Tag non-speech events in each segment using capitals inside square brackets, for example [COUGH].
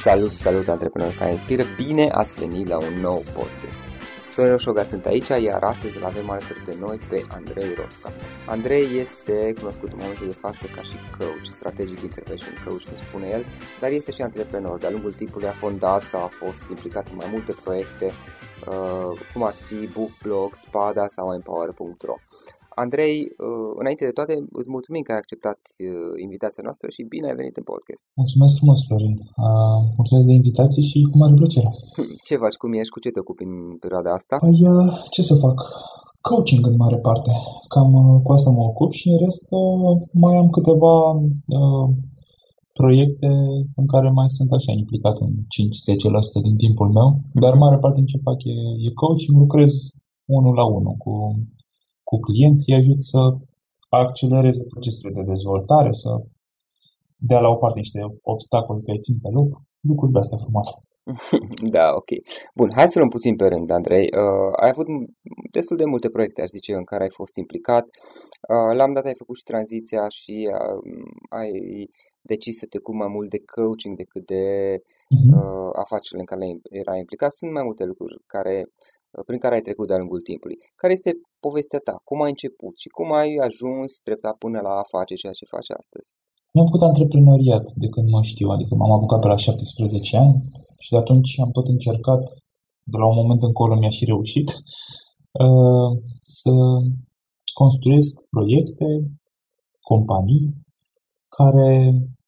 Salut, salut antreprenori care inspiră, bine ați venit la un nou podcast. Sorin Roșoga sunt aici, iar astăzi îl avem alături de noi pe Andrei Rosca. Andrei este cunoscut în momentul de față ca și coach, strategic intervention coach, cum spune el, dar este și antreprenor. De-a lungul timpului a fondat sau a fost implicat în mai multe proiecte, uh, cum ar fi BookBlog, Spada sau Empower.ro. Andrei, uh, înainte de toate, îți mulțumim că ai acceptat uh, invitația noastră și bine ai venit în podcast. Mulțumesc frumos, Florin. Uh, mulțumesc de invitație și cu mare plăcere. Ce faci, cum ești, cu ce te ocupi în perioada asta? Păi, ce să fac? Coaching în mare parte. Cam cu asta mă ocup și în rest mai am câteva uh, proiecte în care mai sunt așa implicat în 5-10% din timpul meu, dar mare parte din ce fac e, e coaching, lucrez unul la unul cu cu clienții, ajut să accelereze procesele de dezvoltare, să dea la o parte niște obstacole care țin pe loc, lucruri de-astea frumoase. [LAUGHS] da, ok. Bun, hai să luăm puțin pe rând, Andrei. Uh, ai avut destul de multe proiecte, aș zice, în care ai fost implicat. Uh, la un dat ai făcut și tranziția și uh, ai decis să te cu mai mult de coaching decât de uh-huh. uh, afacerile în care era implicat. Sunt mai multe lucruri care prin care ai trecut de-a lungul timpului. Care este povestea ta? Cum ai început și cum ai ajuns treptat până la a face ceea ce faci astăzi? am făcut antreprenoriat de când mă știu, adică m-am apucat pe la 17 ani și de atunci am tot încercat, de la un moment încolo mi-a și reușit, [LAUGHS] uh, să construiesc proiecte, companii care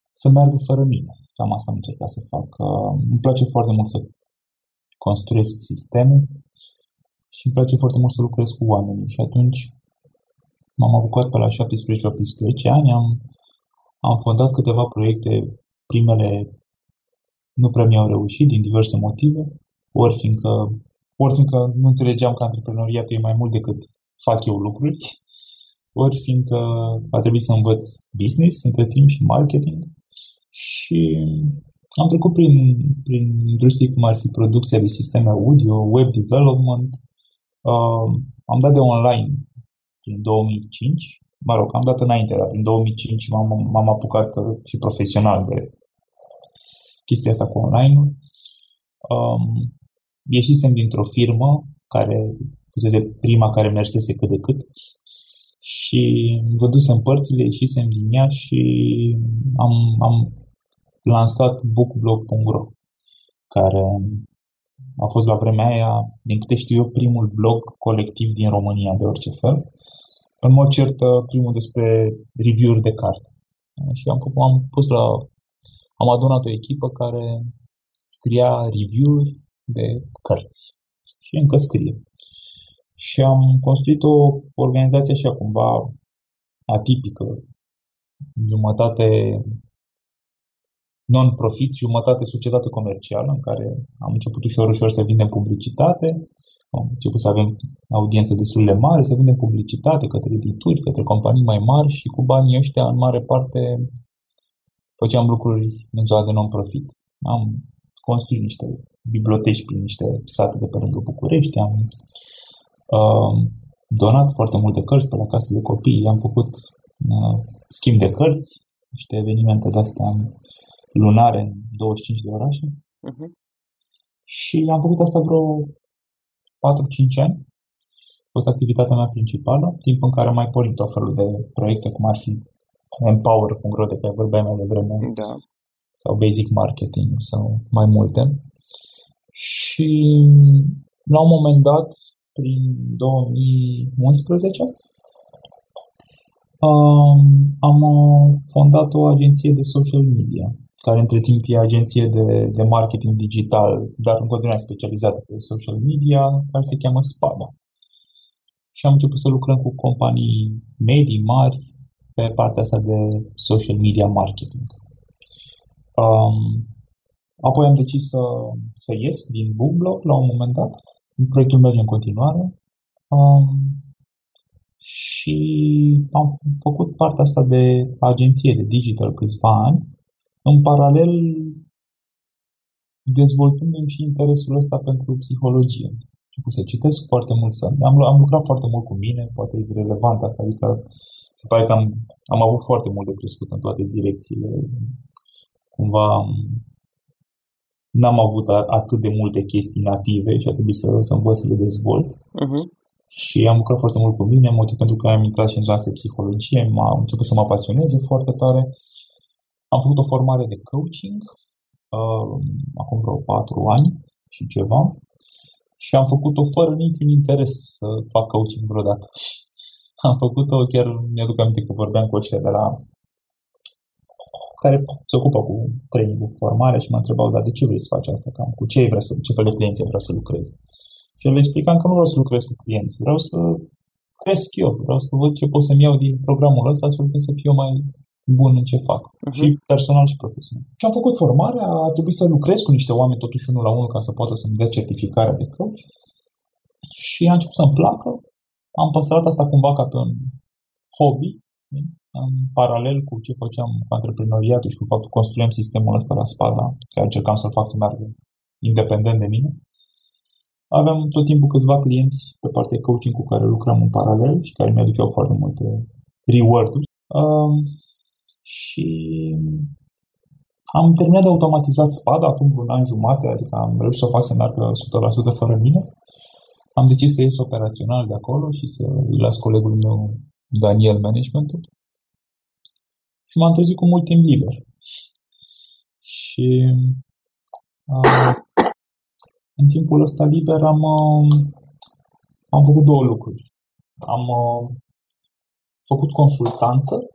să meargă fără mine. Cam asta am încercat să fac. Uh, îmi place foarte mult să construiesc sisteme și îmi place foarte mult să lucrez cu oamenii. Și atunci m-am apucat pe la 17-18 ani, am, am fondat câteva proiecte, primele nu prea mi-au reușit din diverse motive, ori fiindcă, ori fiindcă nu înțelegeam că antreprenoriatul e mai mult decât fac eu lucruri, ori fiindcă a trebuit să învăț business între timp și marketing și am trecut prin, prin industrie cum ar fi producția de sisteme audio, web development, Uh, am dat de online prin 2005, mă rog, am dat înainte, dar prin 2005 m-am, m-am apucat uh, și profesional de chestia asta cu online-ul. Um, ieșisem dintr-o firmă care fusese prima care mersese cât de cât și vădusem părțile, ieșisem din ea și am, am lansat bookblog.ro care a fost la vremea aia, din câte știu eu, primul blog colectiv din România de orice fel. În mod cert, primul despre review-uri de carte. Și am, am pus la... Am adunat o echipă care scria review-uri de cărți. Și încă scrie. Și am construit o organizație așa cumva atipică, jumătate non-profit, jumătate societate comercială, în care am început ușor, ușor să vindem publicitate, am început să avem audiență destul de mare, să vindem publicitate către edituri, către companii mai mari și cu banii ăștia, în mare parte, făceam lucruri în zona de non-profit. Am construit niște biblioteci prin niște sate de pe lângă București, am uh, donat foarte multe cărți pe la casă de copii, am făcut uh, schimb de cărți, niște evenimente de-astea lunare în 25 de orașe. Uh-huh. Și am făcut asta vreo 4-5 ani. A fost activitatea mea principală, timp în care am mai pornit o felul de proiecte, cum ar fi Empower.ro, de care vorbeam mai devreme, da. sau Basic Marketing, sau mai multe. Și la un moment dat, prin 2011, am fondat o agenție de social media care între timp e agenție de, de marketing digital, dar în continuare specializată pe social media, care se cheamă Spada. Și am început să lucrăm cu companii medii, mari, pe partea asta de social media marketing. Um, apoi am decis să, să ies din BookBlog la un moment dat. Proiectul merge în continuare. Um, și am făcut partea asta de agenție de digital câțiva ani în paralel, dezvoltându-mi și interesul ăsta pentru psihologie. Și să citesc foarte mult, să... am, am lucrat foarte mult cu mine, poate e relevant asta, adică se pare că am, am avut foarte mult de crescut în toate direcțiile. Cumva n-am avut atât de multe chestii native și a trebuit să, să învăț să le dezvolt. Uh-huh. Și am lucrat foarte mult cu mine, motiv pentru că am intrat și în zona de psihologie, m-a început să mă pasioneze foarte tare. Am făcut o formare de coaching uh, acum vreo patru ani și ceva și am făcut-o fără niciun interes să fac coaching vreodată. [LAUGHS] Am făcut-o, chiar mi-aduc aminte că vorbeam cu ăștia de la care se ocupă cu training, cu formare și mă întrebau, dar de ce vrei să faci asta? Cam cu ce vrei să, ce fel de clienți vrei să lucrezi? Și le explicam că nu vreau să lucrez cu clienți, vreau să cresc eu, vreau să văd ce pot să-mi iau din programul ăsta astfel încât să fiu mai bun în ce fac, uh-huh. și personal și profesional. Și am făcut formarea, a trebuit să lucrez cu niște oameni totuși unul la unul ca să poată să-mi dea certificarea de coach și a început să-mi placă. Am păstrat asta cumva ca pe un hobby, în paralel cu ce făceam cu antreprenoriatul și cu faptul că construiam sistemul ăsta la spada, care încercam să-l fac să meargă independent de mine. Aveam tot timpul câțiva clienți pe partea de coaching cu care lucram în paralel și care mi-aduceau foarte multe reward-uri. Um, și am terminat de automatizat spada acum un an jumate, adică am reușit să o fac să meargă 100% fără mine. Am decis să ies operațional de acolo și să îi las colegul meu Daniel managementul. Și m-am trezit cu mult timp liber. Și uh, în timpul ăsta liber am, uh, am făcut două lucruri. Am uh, făcut consultanță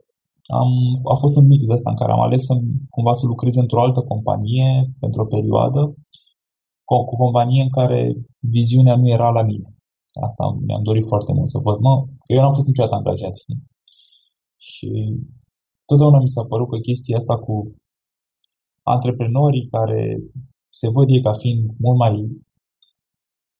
am, a fost un mix de asta în care am ales să, cumva să lucrez într-o altă companie pentru o perioadă, cu o companie în care viziunea nu era la mine. Asta mi-am dorit foarte mult să văd. Mă, eu n-am fost niciodată angajat, știi? Și totdeauna mi s-a părut că chestia asta cu antreprenorii care se văd ei ca fiind mult mai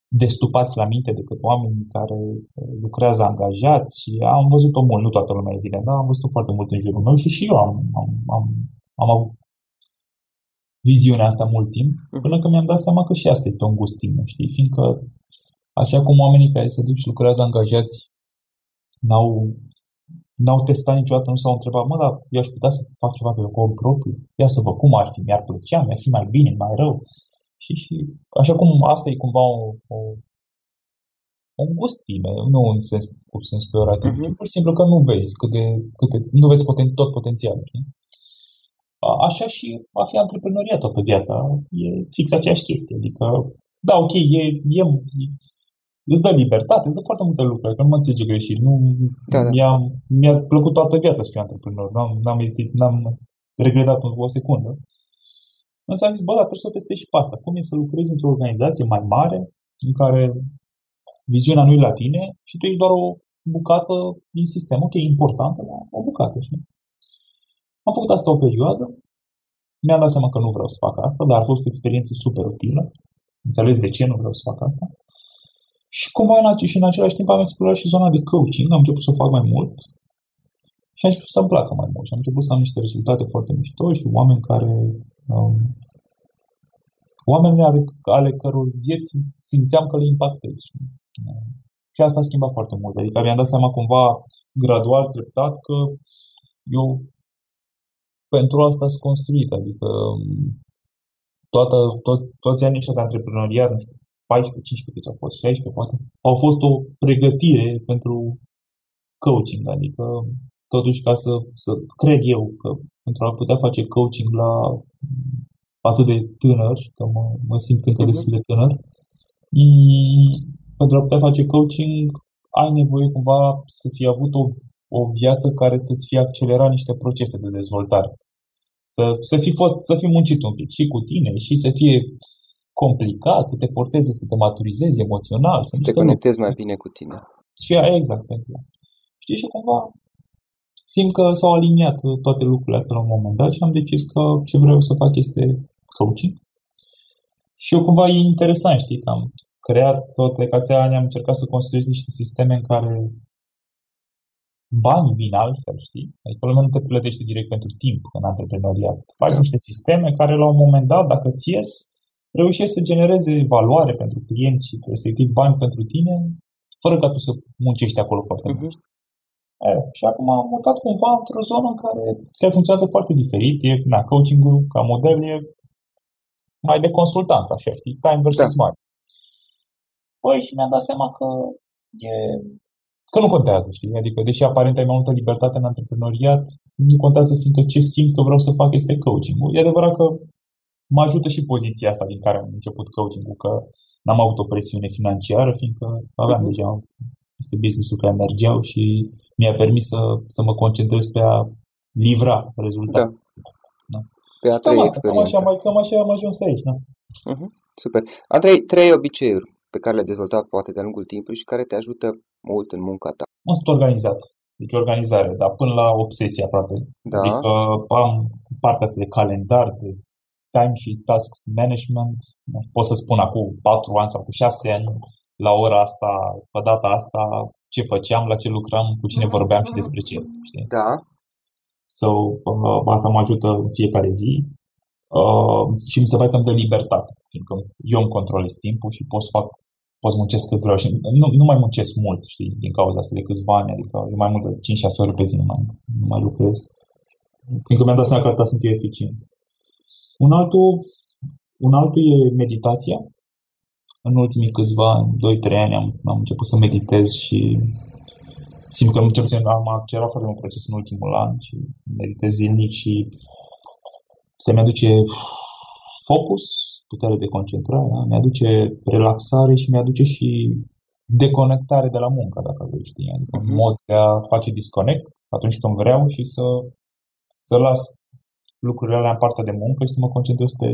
destupați la minte decât oameni care uh, lucrează angajați și am văzut-o mult, nu toată lumea evident, dar am văzut-o foarte mult în jurul meu și și eu am, am, am, am avut viziunea asta mult timp, mhm. până când mi-am dat seama că și asta este o îngustime, știi? Fiindcă așa cum oamenii care se duc și lucrează angajați n-au, n-au testat niciodată, nu s-au întrebat, mă, dar eu aș putea să fac ceva pe cont propriu? Ia să văd cum ar fi, mi-ar plăcea, mi-ar fi mai bine, mai rău. Și, și așa cum asta e cumva o, o, o gustime, nu în sens, cu sens peorativ, uh-huh. pur și simplu că nu vezi cât de, cât de, nu vezi poten, tot potențialul. Așa și a fi antreprenoriat toată viața. E fix aceeași chestie. Adică, da, ok, e, e, îți dă libertate, îți dă foarte multe lucruri, că nu mă înțelege greșit. Nu, da, da. Mi-a, mi-a plăcut toată viața să fiu antreprenor. N-am, n-am, estit, n-am regretat o secundă. Însă am zis, bă, dar trebuie să o testezi și pe asta. Cum e să lucrezi într-o organizație mai mare, în care viziunea nu e la tine și tu ești doar o bucată din sistem. Ok, importantă, dar o bucată. Știi? Am făcut asta o perioadă. Mi-am dat seama că nu vreau să fac asta, dar a fost o experiență super utilă. Înțeles de ce nu vreau să fac asta. Și cumva în, și în același timp am explorat și zona de coaching, am început să o fac mai mult și am început să-mi placă mai mult și am început să am niște rezultate foarte mișto și oameni care um, oameni ale, ale căror vieți simțeam că le impactez. Uh, și asta a schimbat foarte mult. Adică mi-am dat seama cumva gradual, treptat, că eu pentru asta sunt construit. Adică um, toată, tot, toți anii ăștia de antreprenoriat, 14, 15 câți au fost, 16 poate, au fost o pregătire pentru coaching. Adică totuși ca să, să cred eu că pentru a putea face coaching la atât de tânăr, că mă, mă simt încă uh-huh. destul de tânăr, mm, pentru a putea face coaching ai nevoie cumva să fi avut o, o viață care să-ți fie accelerat niște procese de dezvoltare. Să, să, fi fost, să fi muncit un pic și cu tine și să fie complicat, să te porteze, să te maturizezi emoțional. Să te conectezi mai bine cu tine. Și exact, exact. Știi, și cumva simt că s-au aliniat toate lucrurile astea la un moment dat și am decis că ce vreau să fac este coaching. Și eu cumva e interesant, știi, că am creat tot, ca ani am încercat să construiesc niște sisteme în care banii vin altfel, știi? Adică lumea nu te plătește direct pentru timp în antreprenoriat. Faci da. niște sisteme care la un moment dat, dacă ți ies, reușești să genereze valoare pentru clienți și respectiv bani pentru tine, fără ca tu să muncești acolo foarte uh-huh. mult. E, și acum am mutat cumva într-o zonă în care, care funcționează foarte diferit. E, na, coaching-ul ca model e mai de consultanță, așa, știi, time versus da. money. Păi și mi-am dat seama că e că nu contează, știi? Adică, deși aparent ai mai multă libertate în antreprenoriat, nu contează fiindcă ce simt că vreau să fac este coaching. E adevărat că mă ajută și poziția asta din care am început coaching-ul, că n-am avut o presiune financiară, fiindcă aveam uh-huh. deja este business-ul care mergeau și mi-a permis să, să mă concentrez pe a livra rezultate. Da. da. Pe a trăi experiența. Cam așa, cam așa am ajuns aici, da. Uh-huh. Super. Andrei, trei obiceiuri pe care le-ai dezvoltat poate de-a lungul timpului și care te ajută mult în munca ta. Nu sunt organizat. Deci organizare, dar până la obsesie aproape. Da. Adică am partea asta de calendar, de time și task management. Pot să spun acum 4 ani sau cu 6 ani, la ora asta, pe data asta, ce făceam, la ce lucram, cu cine vorbeam și despre ce. Știi? Da. So, uh, asta mă ajută în fiecare zi uh, și mi se pare că îmi dă libertate, fiindcă eu îmi controlez timpul și pot să fac pot să muncesc cât vreau și nu, nu mai muncesc mult, știi, din cauza asta de câțiva ani, adică e mai mult de 5-6 ore pe zi nu mai, nu mai lucrez. Fiindcă mi-am dat seama că atâta sunt eu eficient. Un altul, un altul e meditația. În ultimii câțiva ani, 2-3 ani, am, am început să meditez și simt că cel puțin am accelerat foarte mult proces în ultimul an și meditez zilnic și se mi-aduce focus, putere de concentrare, da? mi-aduce relaxare și mi-aduce și deconectare de la muncă, dacă vrei, știi? Adică uh-huh. mod de a face disconnect atunci când vreau și să, să las lucrurile alea în partea de muncă și să mă concentrez pe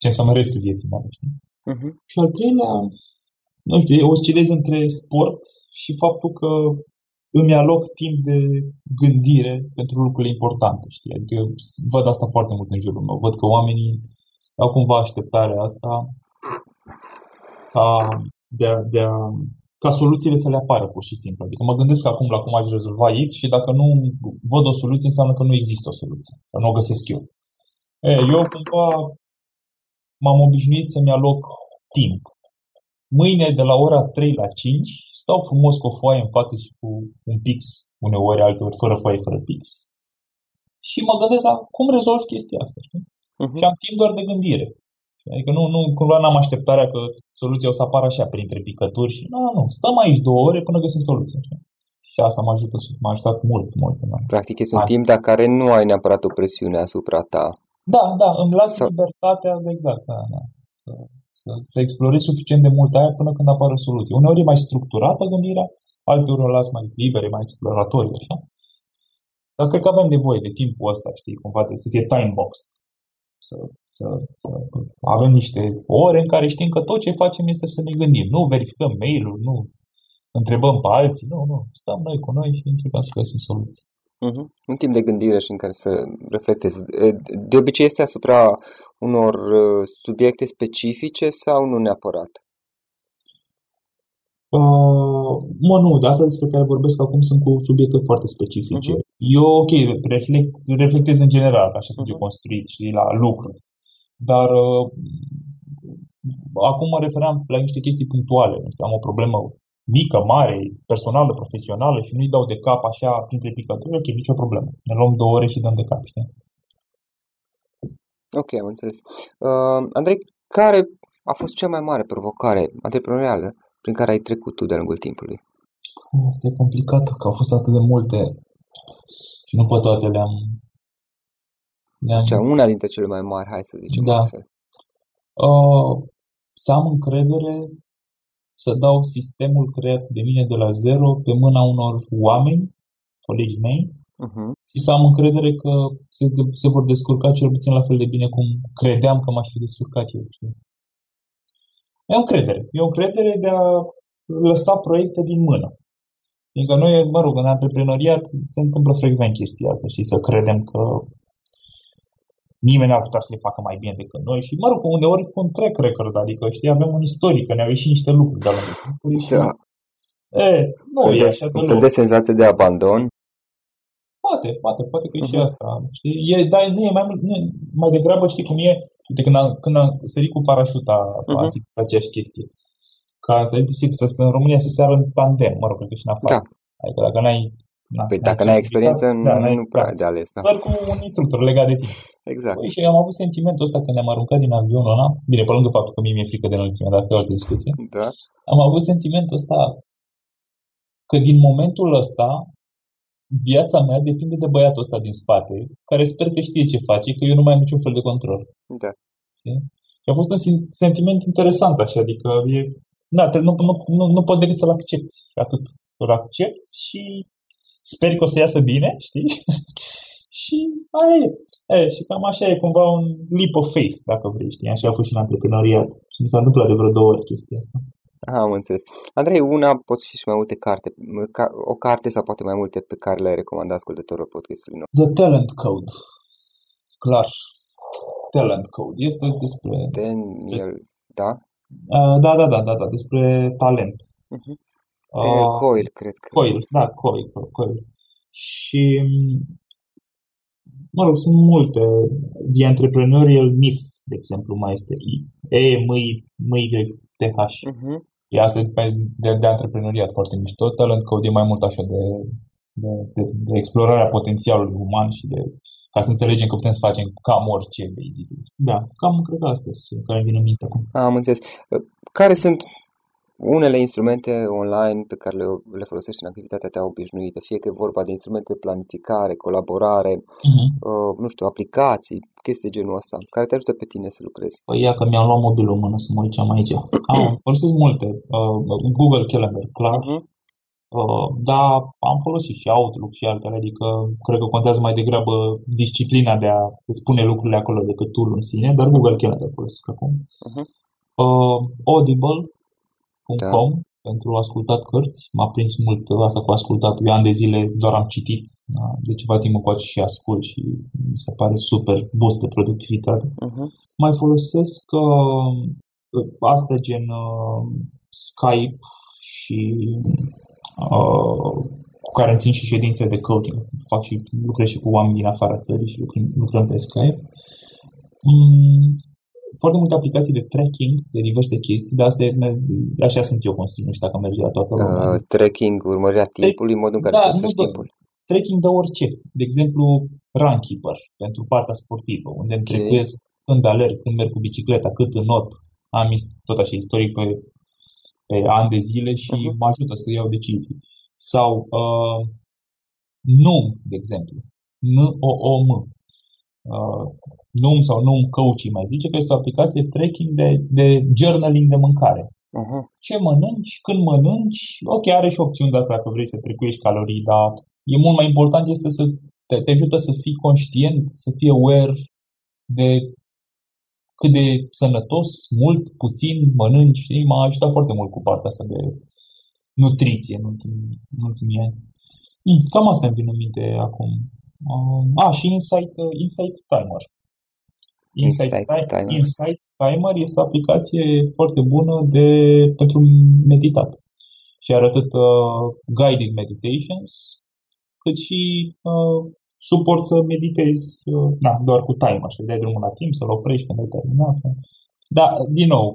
ce înseamnă restul vieții mele, știi? Uh-huh. Și al treilea, nu știu, oscilez între sport și faptul că îmi aloc timp de gândire pentru lucrurile importante, știi? Adică eu văd asta foarte mult în jurul meu. Văd că oamenii au cumva așteptarea asta ca, de a, de a, ca soluțiile să le apară pur și simplu. Adică mă gândesc acum la cum aș rezolva X și dacă nu văd o soluție, înseamnă că nu există o soluție sau nu o găsesc eu. E, eu cumva m-am obișnuit să-mi aloc timp. Mâine de la ora 3 la 5 stau frumos cu o foaie în față și cu un pix, uneori, alteori, fără foaie, fără pix. Și mă gândesc la cum rezolv chestia asta. Știi? uh-huh. și am timp doar de gândire. Adică nu, nu, cumva n-am așteptarea că soluția o să apară așa, printre picături. Și, nu, nu, stăm aici două ore până găsim soluția. Și asta mă ajută, m-a ajutat mult, mult. Practic este un timp de care nu ai neapărat o presiune asupra ta. Da, da, îmi las Sau... libertatea, exact, da, da. Să, să, să explorez suficient de mult aia până când apare o soluție. Uneori e mai structurată gândirea, alteori o las mai liberă, mai exploratorie, așa. Dar cred că avem nevoie de timpul ăsta, știi, cumva de să fie time box să, să, să avem niște ore în care știm că tot ce facem este să ne gândim. Nu verificăm mail-ul, nu întrebăm pe alții, nu, nu. Stăm noi cu noi și încercăm să găsim soluții. Uh-huh. Un timp de gândire și în care să reflectezi. De obicei este asupra unor uh, subiecte specifice sau nu neapărat? Uh, mă, nu, de asta despre care vorbesc acum sunt cu subiecte foarte specifice. Uh-huh. Eu, ok, reflect, reflectez în general, așa sunt uh-huh. eu construit și la lucruri. Dar uh, acum mă referam la niște chestii punctuale. Am o problemă mică, mare, personală, profesională și nu-i dau de cap așa printre picături, ok, nicio problemă. Ne luăm două ore și dăm de cap, știi? Ok, am înțeles. Uh, Andrei, care a fost cea mai mare provocare antreprenorială prin care ai trecut tu de-a lungul timpului? Este complicat, că au fost atât de multe și nu pe toate le-am... le-am... Cea, una dintre cele mai mari, hai să zicem da. altfel. Uh, să am încredere să dau sistemul creat de mine de la zero pe mâna unor oameni, colegii mei, uh-huh. și să am încredere că se, se vor descurca cel puțin la fel de bine cum credeam că m-aș fi descurcat eu. Știi? E o încredere. E o încredere de a lăsa proiecte din mână. Fiindcă noi, mă rog, în antreprenoriat se întâmplă frecvent chestia asta și să credem că nimeni n-ar putea să le facă mai bine decât noi și, mă rog, uneori cu un track record, adică, știi, avem un istoric, că ne-au ieșit niște lucruri de la noi. Da. E, nu e așa de, de, de senzație de abandon. Poate, poate, poate că e uh-huh. și mhm. asta. Știi? E, dar nu e mai, nu, mai degrabă, știi cum e, Uite, când am, când am sărit cu parașuta, uh-huh. am zis aceeași chestie. Ca să zic, să, să, în România să se în tandem, mă rog, cred că și în afară. Da. Adică dacă n-ai Na, păi dacă n-ai experiență, da, nu, n-ai, nu prea da. de ales. Da. Săr cu un instructor legat de tine. Exact. Păi, și am avut sentimentul ăsta când ne-am aruncat din avionul ăla, bine, pe lângă faptul că mie mi-e frică de înălțime, dar asta e o altă discuție. Da. Am avut sentimentul ăsta că din momentul ăsta viața mea depinde de băiatul ăsta din spate, care sper că știe ce face, că eu nu mai am niciun fel de control. Da. Știi? Și a fost un sentiment interesant așa, adică e, da, te, nu, nu, nu, nu poți decât să-l accepti. Atât. Îl accepti și sper că o să iasă bine, știi? [LAUGHS] și aia e. e. Și cam așa e cumva un leap of faith, dacă vrei, știi? Așa a fost și în antreprenoriat. Și mi s-a întâmplat de vreo două ori chestia asta. Am înțeles. Andrei, una pot fi și mai multe carte, o carte sau poate mai multe pe care le recomandă ascultătorul podcastului nostru. The Talent Code. Clar. Talent Code. Este despre... Daniel, da? Uh, da, da, da, da, da, despre talent. Uh-huh. Daniel uh, Coyle, cred că. Coyle, da, Coyle, Coyle. Și, mă rog, sunt multe. The Entrepreneurial Myth, de exemplu, mai este E, M, M, Y, T, H. Uh-huh. E asta de, de, de antreprenoriat foarte mișto. Talent Code e mai mult așa de, de, de, de explorarea potențialului uman și de ca să înțelegem că putem să facem cam orice, basically. Da, cam cred că astea sunt care vin în minte acum. Am înțeles. Care sunt unele instrumente online pe care le, le folosești în activitatea ta obișnuită, fie că e vorba de instrumente de planificare, colaborare, uh-huh. uh, nu știu, aplicații, chestii de genul ăsta, care te ajută pe tine să lucrezi. Păi ia că mi-am luat mobilul în mână să mă duceam aici. Ah, [CLEARS THROAT] folosesc multe. Uh, Google Calendar, clar. Uh-huh. Uh, dar am folosit și Outlook și altele, adică cred că contează mai degrabă disciplina de a spune lucrurile acolo decât tool în sine, dar Google Calendar folosesc acum. Uh-huh. Uh, Audible.com da. pentru ascultat cărți. M-a prins mult asta cu ascultat. Eu ani de zile doar am citit. Da? De ceva timp încoace și ascult și mi se pare super boost de productivitate. Uh-huh. Mai folosesc uh, astea gen uh, Skype și Uh, cu care țin și ședințe de coaching. Fac și lucrez și cu oameni din afara țării și lucrăm, lucrăm pe Skype. Mm, foarte multe aplicații de tracking de diverse chestii, dar asta e, așa sunt eu construit, nu știu dacă merge la toată lumea. Uh, tracking, urmărirea timpului, modul în care da, nu timpul. Tracking de orice. De exemplu, Runkeeper, pentru partea sportivă, unde îmi okay. trecuiesc când alerg, când merg cu bicicleta, cât în not. Am tot așa istoric pe pe ani de zile și uh-huh. mă ajută să iau decizii. Sau uh, NUM, de exemplu. N-O-O-M. Uh, NUM sau NUM Coaching mai zice că este o aplicație tracking de, de journaling de mâncare. Uh-huh. Ce mănânci, când mănânci, ok, are și opțiuni de asta dacă vrei să trecuiești calorii, dar e mult mai important este să te, te ajută să fii conștient, să fii aware de cât de sănătos, mult, puțin mănânci, știi? M-a ajutat foarte mult cu partea asta de nutriție în ultimii, în ultimii ani. Mm, cam asta îmi vine în minte acum. Uh, a, și Insight, uh, Insight Timer. Insight, Insight, Timer. Insight Timer este o aplicație foarte bună de, pentru meditat. Și arată uh, guided meditations, cât și uh, suport să meditezi na, doar cu timer, să dai drumul la timp, să-l oprești când ai terminat. Să... Dar, din nou,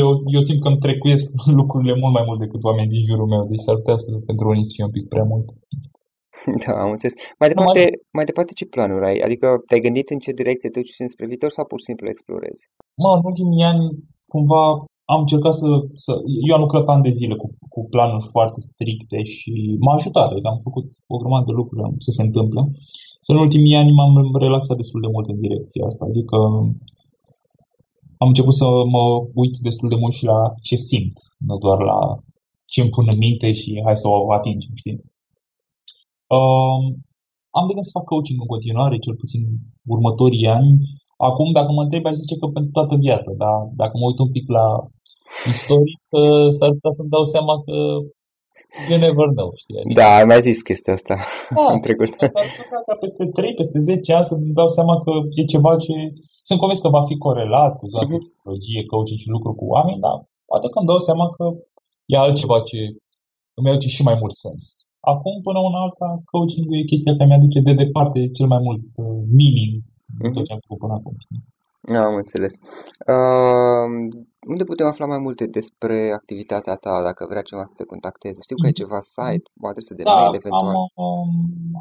eu, eu simt că îmi trecuiesc [LAUGHS] lucrurile mult mai mult decât oamenii din jurul meu, deci s-ar putea să pentru unii să fie un pic prea mult. [LAUGHS] Da, am înțeles. Mai departe, mai... mai departe ce planuri ai? Adică te-ai gândit în ce direcție te duci spre viitor sau pur și simplu explorezi? Mă, în ultimii ani, cumva, am încercat să, să... Eu am lucrat ani de zile cu, cu planuri foarte stricte și m-a ajutat. Adică am făcut o grămadă de lucruri să se întâmple. Să în ultimii ani m-am relaxat destul de mult în direcția asta. Adică am început să mă uit destul de mult și la ce simt, nu doar la ce îmi pun în minte și hai să o atingem, știi? Um, am de gând să fac coaching în continuare, cel puțin următorii ani. Acum, dacă mă întreb, aș zice că pentru toată viața, dar dacă mă uit un pic la istoric, s-ar putea să-mi dau seama că you never know, știi? Adică, da, ai mai zis chestia asta da, [LAUGHS] în trecut. S-ar putea ca peste 3, peste 10 ani să-mi dau seama că e ceva ce... Sunt convins că va fi corelat cu zona uh-huh. psihologie, coaching și lucru cu oameni, dar poate că îmi dau seama că e altceva ce îmi aduce și mai mult sens. Acum, până una alta, coaching e chestia care mi-aduce de departe cel mai mult uh, meaning uh-huh. tot ce am făcut până acum. Am înțeles. Uh, unde putem afla mai multe despre activitatea ta, dacă vrea cineva să te contacteze? Știu că ai ceva site, o adresă de Da, mail, am, eventual. um,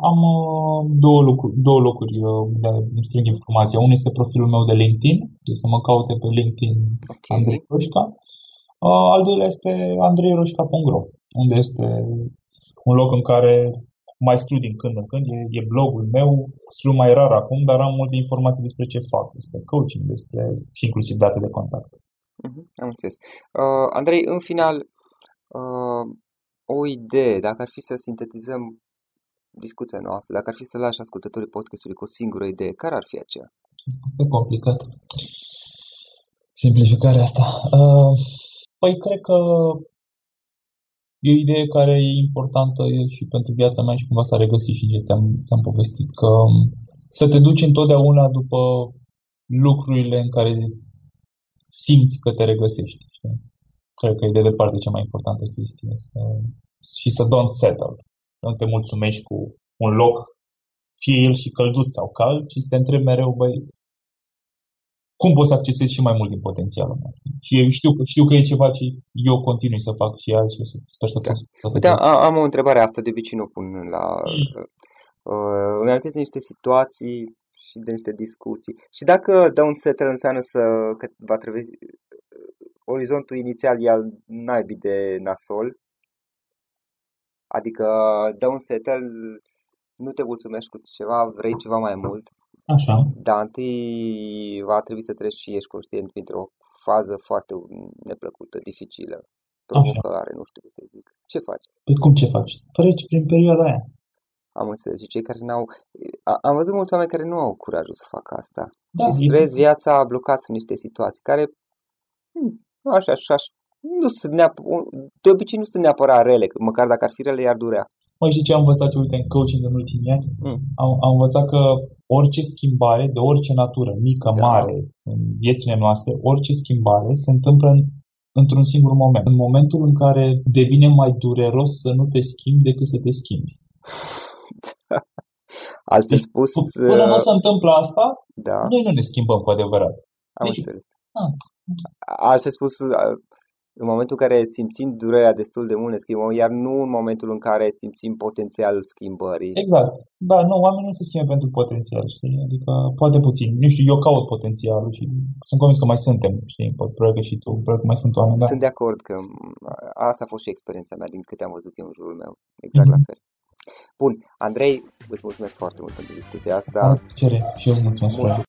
am uh, două locuri, două locuri uh, unde îmi strâng informația. Unul este profilul meu de LinkedIn, deci să mă caute pe LinkedIn Ok. Andrei Roșca. Uh, Al doilea este andreiroșca.ro, unde este un loc în care mai scriu din când în când, e, e blogul meu, scriu mai rar acum, dar am multe informații despre ce fac, despre coaching, despre și inclusiv date de contact. Mhm, am înțeles. Uh, Andrei, în final, uh, o idee, dacă ar fi să sintetizăm discuția noastră, dacă ar fi să lași ascultătorii podcastului cu o singură idee, care ar fi aceea? E complicat. Simplificarea asta. Uh, Păi cred că e o idee care e importantă și pentru viața mea și cumva s-a regăsit și ce ți-am, ți-am povestit, că să te duci întotdeauna după lucrurile în care simți că te regăsești. Știi? Cred că e de departe cea mai importantă chestie. Să, și să don't settle. Să nu te mulțumești cu un loc, fie el și călduț sau cald, ci să te întrebi mereu, băi, cum poți să accesezi și mai mult din potențialul meu. Și eu știu, știu că e ceva ce eu continui să fac și azi și sper să Da. pot să Uite, a- am o întrebare asta, de obicei nu o pun la... Uh, îmi amintesc de niște situații și de niște discuții. Și dacă don't settle înseamnă să, că va trebui, orizontul inițial e al naibii de nasol, adică don't settle, nu te mulțumești cu ceva, vrei ceva mai mult, Așa. dar întâi va trebui să treci și ești conștient printr-o fază foarte neplăcută, dificilă, provocare, nu știu cum să zic. Ce faci? Păi cum ce faci? Treci prin perioada aia. Am înțeles. Și cei care n-au... a- Am văzut mulți oameni care nu au curajul să facă asta. Da, și e- trăiesc viața blocați în niște situații care, hmm, așa, așa, așa, nu sunt neap- de obicei nu sunt neapărat rele, că măcar dacă ar fi rele, i-ar durea. Măi, știi ce am învățat, uite, în coaching în ultimii ani? Mm. Am, am învățat că orice schimbare, de orice natură, mică, Da. mare, în viețile noastre, orice schimbare se întâmplă în, într-un singur moment. În momentul în care devine mai dureros să nu te schimbi decât să te schimbi. [LAUGHS] Altfel spus, Până nu uh, se întâmplă asta, da, noi nu ne schimbăm cu adevărat. am deci- înțeles. Ah. Altfel spus, uh, în momentul în care simțim durerea destul de mult ne schimbăm, iar nu în momentul în care simțim potențialul schimbării. Exact. Da, nu, oamenii nu se schimbă pentru potențial, știi? Adică poate puțin. Nu știu, eu caut potențialul și sunt convins că mai suntem, știi? Probabil că și tu, probabil că mai sunt oameni, da. Sunt de acord că m, asta a fost și experiența mea din câte am văzut eu în jurul meu. Exact la Mhm. fel. Bun, Andrei, îți mulțumesc foarte mult pentru discuția asta. Am plăcere și eu îți mulțumesc. Mult Florian.